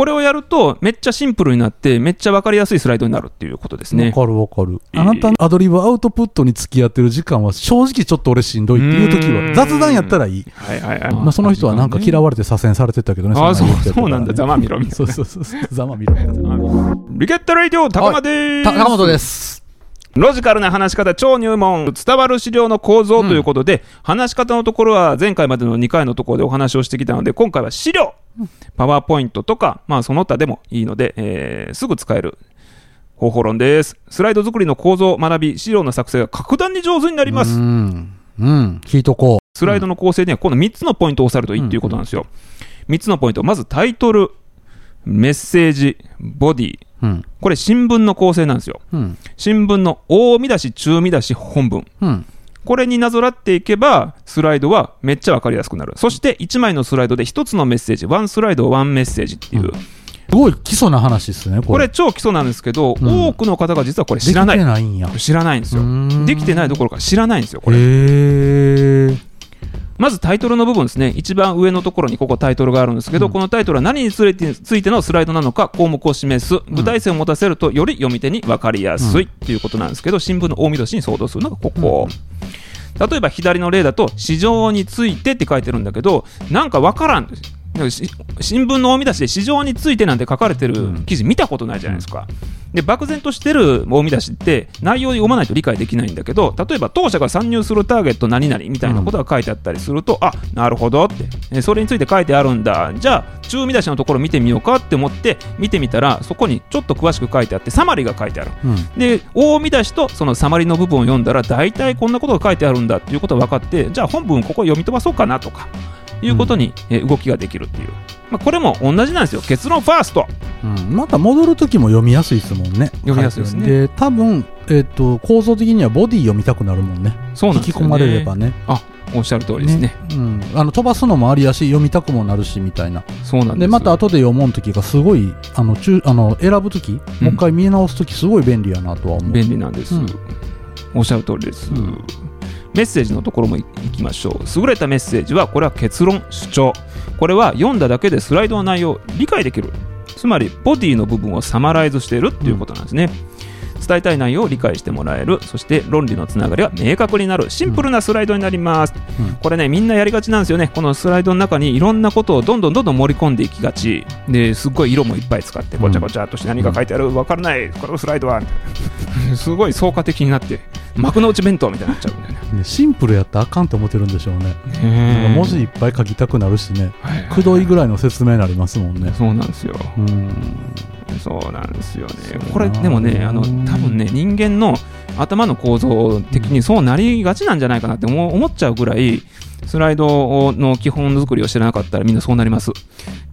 これをやると、めっちゃシンプルになって、めっちゃ分かりやすいスライドになるっていうことですね。わかるわかる。えーあなたのアドリブアウトプットに付き合ってる時間は正直ちょっと俺しんどいっていう時は、雑談やったらいい。はいはいはい。まあ、その人はなんか嫌われて左遷されてたけどね。ああ、そうそうなんだ。ざまみろみたいな。そうそうそうそう。ざまみろ。リケットレイディオ高間でーす。高本です。ロジカルな話し方超入門伝わる資料の構造ということで、話し方のところは前回までの2回のところでお話をしてきたので今回は資料パワーポイントとか、まあ、その他でもいいので、えーすぐ使える方法論ですスライド作りの構造を学び資料の作成が格段に上手になります、うん。うん。聞いとこスライドの構成にはこの3つのポイントを押さえるといいっていうことなんですよ、3つのポイントまずタイトルメッセージボディう。うん。これ新聞の構成なんですようん。新聞の大見出し中見出し本文うん。これになぞらっていけば、スライドはめっちゃわかりやすくなる。そして、1枚のスライドで1つのメッセージ、ワンスライド、ワンメッセージっていう、すごい基礎な話ですね、これ。これ超基礎なんですけど、うん多くの方が実はこれ知らないできて。ないんや。知らないんですよできてないどころか知らないんですよ、これ。まずタイトルの部分ですね。一番上のところにここタイトルがあるんですけど、うんこのタイトルは何についてついてのスライドなのか項目を示す。具体性を持たせるとより読み手に分かりやすいっていうことなんですけど、新聞の大見出しに相当するのがここ。例えば左の例だと「市場について」って書いてるんだけどなんかわからんなんかし新聞の大見出しで市場についてなんて書かれてる記事見たことないじゃないですか。で漠然としてる大見出しって内容を読まないと理解できないんだけど例えば当社が参入するターゲット何々みたいなことが書いてあったりすると、あなるほどってえそれについて書いてあるんだじゃあ中見出しのところ見てみようかって思って見てみたらそこにちょっと詳しく書いてあってサマリーが書いてあるうん。で大見出しとそのサマリの部分を読んだら大体こんなことが書いてあるんだっていうことが分かってじゃあ本文ここ読み飛ばそうかなとかいうことに、えー動きができるっていう、まあ、これも同じなんですよ。結論ファースト。うん、また戻るときも読みやすいですもんね。読みやすいですね。で、多分、えっ、と、構造的にはボディ読みたくなるもんね。そうなんですよ、ね、引き込まれればね。あおっしゃる通りですね。うん。あの、飛ばすのもありやし、読みたくもなるし、みたいな。そうなんですで、また後で読もうときがすごい、あの、中、あの、選ぶとき、もう一回見直すときすごい便利やなとは思う。便利なんです、うん。おっしゃる通りです、うんメッセージのところもいきましょう。優れたメッセージはこれは結論主張。これは読んだだけでスライドの内容を理解できる。つまりボディの部分をサマライズしているっていうことなんですね、伝えたい内容を理解してもらえるそして論理のつながりが明確になるシンプルなスライドになります、うん。これねみんなやりがちなんですよね。このスライドの中にいろんなことをどんどんどんどん盛り込んでいきがち。ですっごい色もいっぱい使ってごちゃごちゃっとして何が書いてある分からないこのスライドは。みたいなすごい創価的になって幕の内弁当みたいになっちゃうんだよねねシンプルやったらあかんって思ってるんでしょうね。ね文字いっぱい書きたくなるしね。はいはい。くどいぐらいの説明になりますもんね。そうなんですよ。うん。そうなんですよねこれでもねあの多分ね人間の頭の構造的にそうなりがちなんじゃないかなって思思っちゃうぐらいスライドの基本作りを知らなかったらみんなそうなります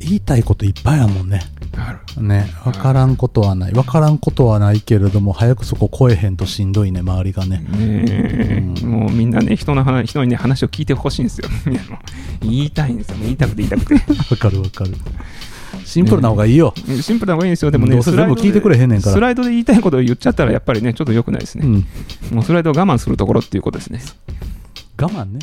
言いたいこといっぱいやもんね。あるね。わからんことはない。わからんことはないけれども、早くそこ超えへんとしんどいね、周りがね。ねえもうみんなね人の話人にね話を聞いてほしいんですよみんなも言いたいんですよ言いたくて言いたくて わかるわかる。シンプルな方がいいよ。シンプルな方がいいんですよでもねどうせ全部聞いてくれへんねんからスライドで言いたいことを言っちゃったらやっぱりねちょっと良くないですね、うん。もうスライドを我慢するところっていうことですね我慢ね。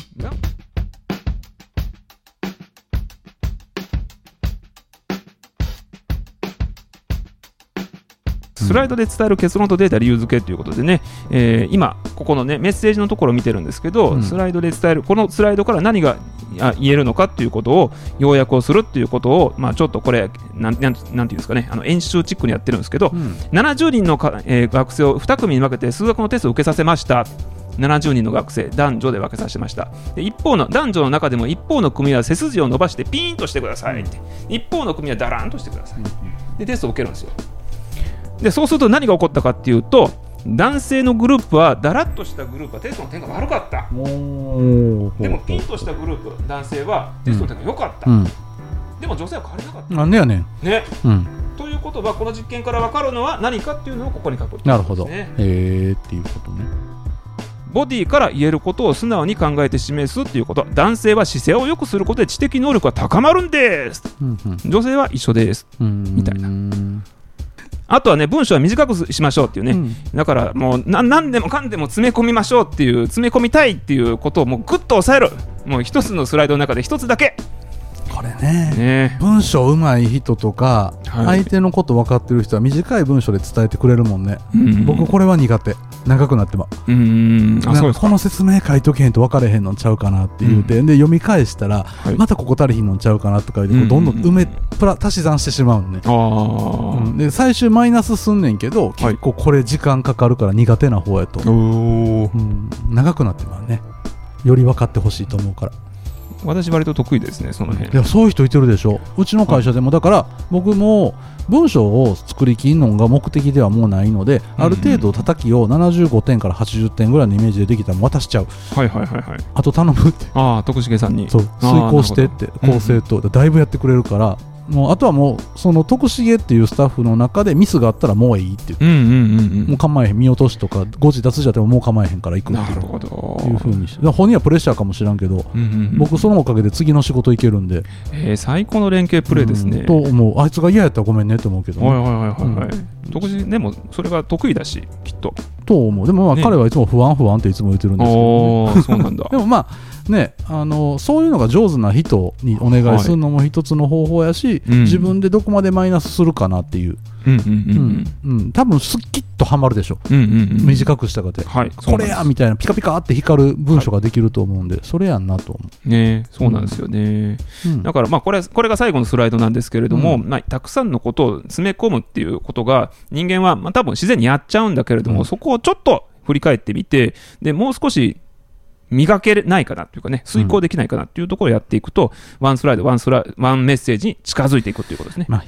スライドで伝える結論とデータ理由付けということでね、えー今、ここのねメッセージのところを見てるんですけど、うんスライドで伝える、このスライドから何があ言えるのかっていうことを要約をするっていうことを、まあ、ちょっとこれ、なんなんなんていうんですかね、あの演習チックにやってるんですけど、うん。70人のか、えー学生を2組に分けて数学のテストを受けさせました。70人の学生、男女で分けさせました。で一方の男女の中でも一方の組は背筋を伸ばしてピーンとしてくださいって、一方の組はだらんとしてください。でテストを受けるんですよ。でそうすると何が起こったかっていうと、男性のグループはだらっとしたグループはテストの点が悪かった。おでもピンとしたグループ、男性はテストの点が良かった。うん。でも女性は変わりなかった。なんでやねん。ね。うん。ということは、この実験から分かるのは何かっていうのをここに書く。なるほど。ねへえっていうことね。ボディから言えることを素直に考えて示すっていうこと男性は姿勢を良くすることで知的能力が高まるんですうん女性は一緒ですうん。みたいなうん。あとはね文章は短くしましょうっていうね、うん。だからもうな何でもかんでも詰め込みましょうっていう詰め込みたいっていうことをもうグッと抑えるもう一つのスライドの中で一つだけこれね。ね。文章うまい人とか、はい。相手のこと分かってる人は短い文章で伝えてくれるもんね、うん僕これは苦手。長くなってまうこの説明書いとけへんと分かれへんのんちゃうかなって言うて、で読み返したら、はい。またここ足りひんのんちゃうかなとかどんどん埋めプラ足し算してしまうのね、うん。で最終マイナスすんねんけど結構これ時間かかるから苦手な方やと、長くなってまうね。より分かってほしいと思うから私割と得意ですねその辺。いやそういう人いてるでしょ。うちの会社でも。だから僕も文章を作りきんのが目的ではもうないので、ある程度叩きを75点から80点ぐらいのイメージでできたら渡しちゃう。はいはいはいはい。あと頼むって。ああ徳重さんに。そう遂行してって構成と、だいぶやってくれるからもうあとはもうその徳重っていうスタッフの中でミスがあったらもういいって言って、うんうんうんうもうん構えへん見落としとか誤字脱字やってももう構えへんから行くっていう。いうふうにして。本人はプレッシャーかもしらんけど、うんうんうん。僕そのおかげで次の仕事行けるんで。えー最高の連携プレーですね、うん。と思う。あいつが嫌やったらごめんねって思うけど。ね、はいはいはいはいはい、独自でもそれが得意だしきっと。と思う。でもまあね。彼はいつも不安不安っていつも言ってるんですけど、ね、そうなんだ。でもまあねあのそういうのが上手な人にお願いするのも一つの方法やし、うん。自分でどこまでマイナスするかなっていう、多分スッキッとはまるでしょ、うんうんうん。うん短くしたかで、はいこれやみたいなピカピカって光る文章ができると思うんで、それやんなと思ねそうなんですよね、う、うん。だからまあこれこれが最後のスライドなんですけれども、うん。まあ、たくさんのことを詰め込むっていうことが人間はまあ多分自然にやっちゃうんだけれども、うん。そこをちょっと振り返ってみてでもう少し磨けないかなっていうかね遂行できないかなっていうところをやっていくと、ワンスライドワンスラワンメッセージに近づいていくっていうことですね。まあ。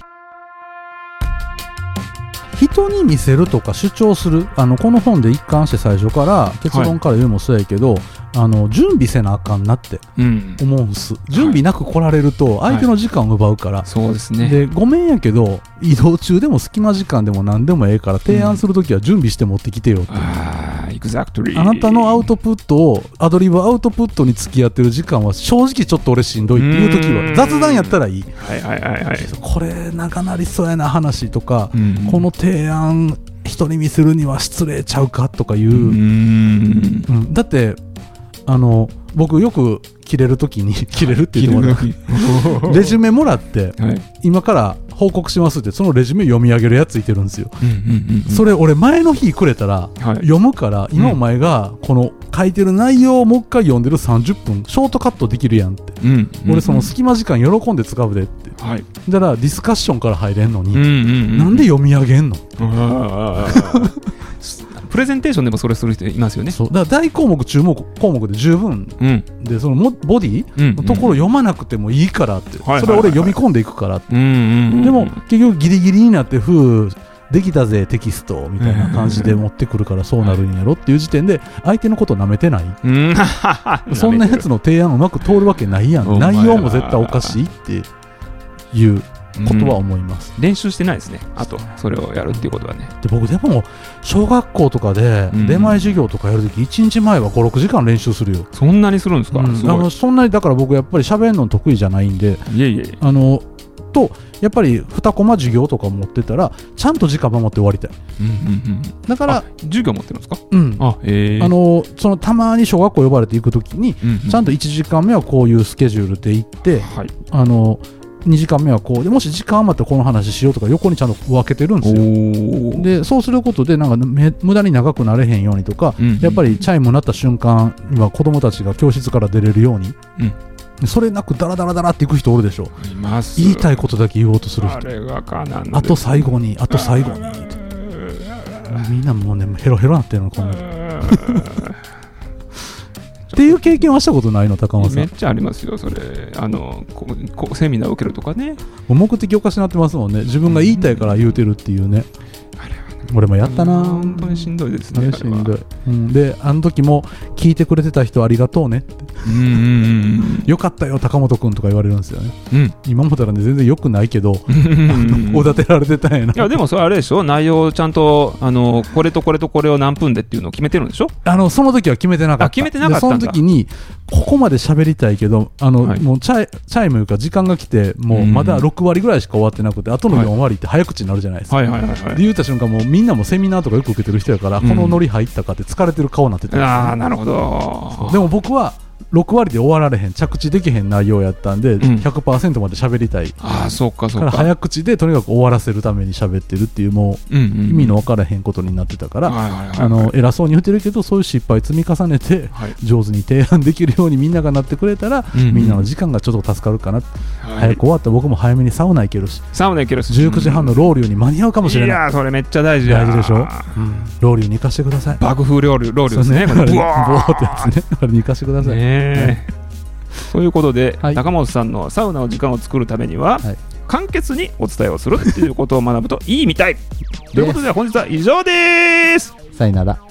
人に見せるとか主張するあのこの本で一貫して最初から結論から言うのもそうやけど、あの準備せなあかんなってうん、思うんす。準備なく来られると相手の時間を奪うから、そうですね。でごめんやけど移動中でも隙間時間でも何でもええから提案するときは準備して持ってきてよって、ああ、exactly。あなたのアウトプットをアドリブアウトプットに付き合ってる時間は正直ちょっと俺しんどいっていう時うんは雑談やったらいいはいはいはいはい。これ長なりそうやな話とか、うんこの提案人に見せるには失礼ちゃうかとかいう、うーん。うんだってあの僕よく切れる時に切れるって言ってもらう レジュメもらってはい。今から報告しますってそのレジュメ読み上げるやついてるんですよ、それ俺前の日くれたらはい。読むから今お前がこの書いてる内容をもう一回読んでる30分ショートカットできるやんって、うん俺その隙間時間喜んで使うでって。はい。だからディスカッションから入れんのに、う。なんで読み上げんの？プレゼンテーションでもそれする人いますよね。そう。だから大項目注目項目で十分。うん。でそのもボディ？うん。のところ読まなくてもいいからって、はいはいはいそれ俺読み込んでいくからって、うんうんうん。でも結局ギリギリになってふうできたぜテキストみたいな感じで持ってくるからそうなるんやろっていう時点で相手のこと舐めてない、うん、そんなやつの提案うまく通るわけないやん。内容も絶対おかしいっていうことは思います、練習してないですね。あと、それをやるっていうことはね。で僕でも小学校とかでうん。出前授業とかやるとき1日前は56時間練習するよ、そんなにするんですか、うん。すあのそんなにだから僕やっぱり喋るの得意じゃないんで。いえいえ。あのとやっぱり2コマ授業とか持ってたらちゃんと時間守って終わりたい。うんうんうん。だからあ、授業持ってるんですか？うん。あ、ええ。あのそのたまに小学校呼ばれて行くときにうんうんちゃんと1時間目はこういうスケジュールで行ってはい。あの2時間目はこうでもし時間余ってこの話しようとか横にちゃんと分けてるんですよ。おでそうすることでなんかめ無駄に長くなれへんようにとか、うん。うんやっぱりチャイム鳴った瞬間には子供たちが教室から出れるように、それなくダラダラダラっていく人おるでしょ。言いたいことだけ言おうとする人。あと最後にあと最後に。みんなもうねヘロヘロなってるのこんなっていう経験はしたことないの高松さん。めっちゃありますよ、それ。あの、ここセミナー受けるとかね。目的おかしなってますもんね。自分が言いたいから言うてるっていうね。俺もやったな。本当にしんどいですね。しんどい。うん、であの時も聞いてくれてた人ありがとうねってよかったよ高本君とか言われるんですよね。うん。うん。今思ったらね全然よくないけどうん。おだてられてたんやな。いやでもそれあれでしょ。内容をちゃんとあのこれとこれとこれを何分でっていうのを決めてるんでしょ。あのその時は決めてなかった。あ決めてなかったその時にここまで喋りたいけどあの、はい。もうチャイチャイムいうか時間が来てもううんまだ6割ぐらいしか終わってなくて、あとの4割って早口になるじゃないですか、はいはいはいはで言った瞬間もうみんなもセミナーとかよく受けてる人やから、うん。このノリ入ったかって疲れてる顔になってたんですよああなるほど。でも僕は6割で終わられへん着地できへん内容やったんで、ん。100%まで喋りたい。ああそうかそうか。早口でとにかく終わらせるために喋ってるっていうもう意味の分からへんことになってたから、偉そうに言ってるけどそういう失敗積み重ねてはい。上手に提案できるようにみんながなってくれたら、みんなの時間がちょっと助かるかな、はい。早く終わったら僕も早めにサウナ行けるし。サウナ行けるし。19時半のロウリュに間に合うかもしれない。いやーそれめっちゃ大事や。大事でしょ、ロウリュに行かせてください。爆風ロールロールですね ブボワーーってやつね。あれに行かせてください、ね。えそういうことで、はい。高本さんのサウナの時間を作るためには、はい。簡潔にお伝えをするっていうことを学ぶといいみたい。ということで本日は以上です。さよなら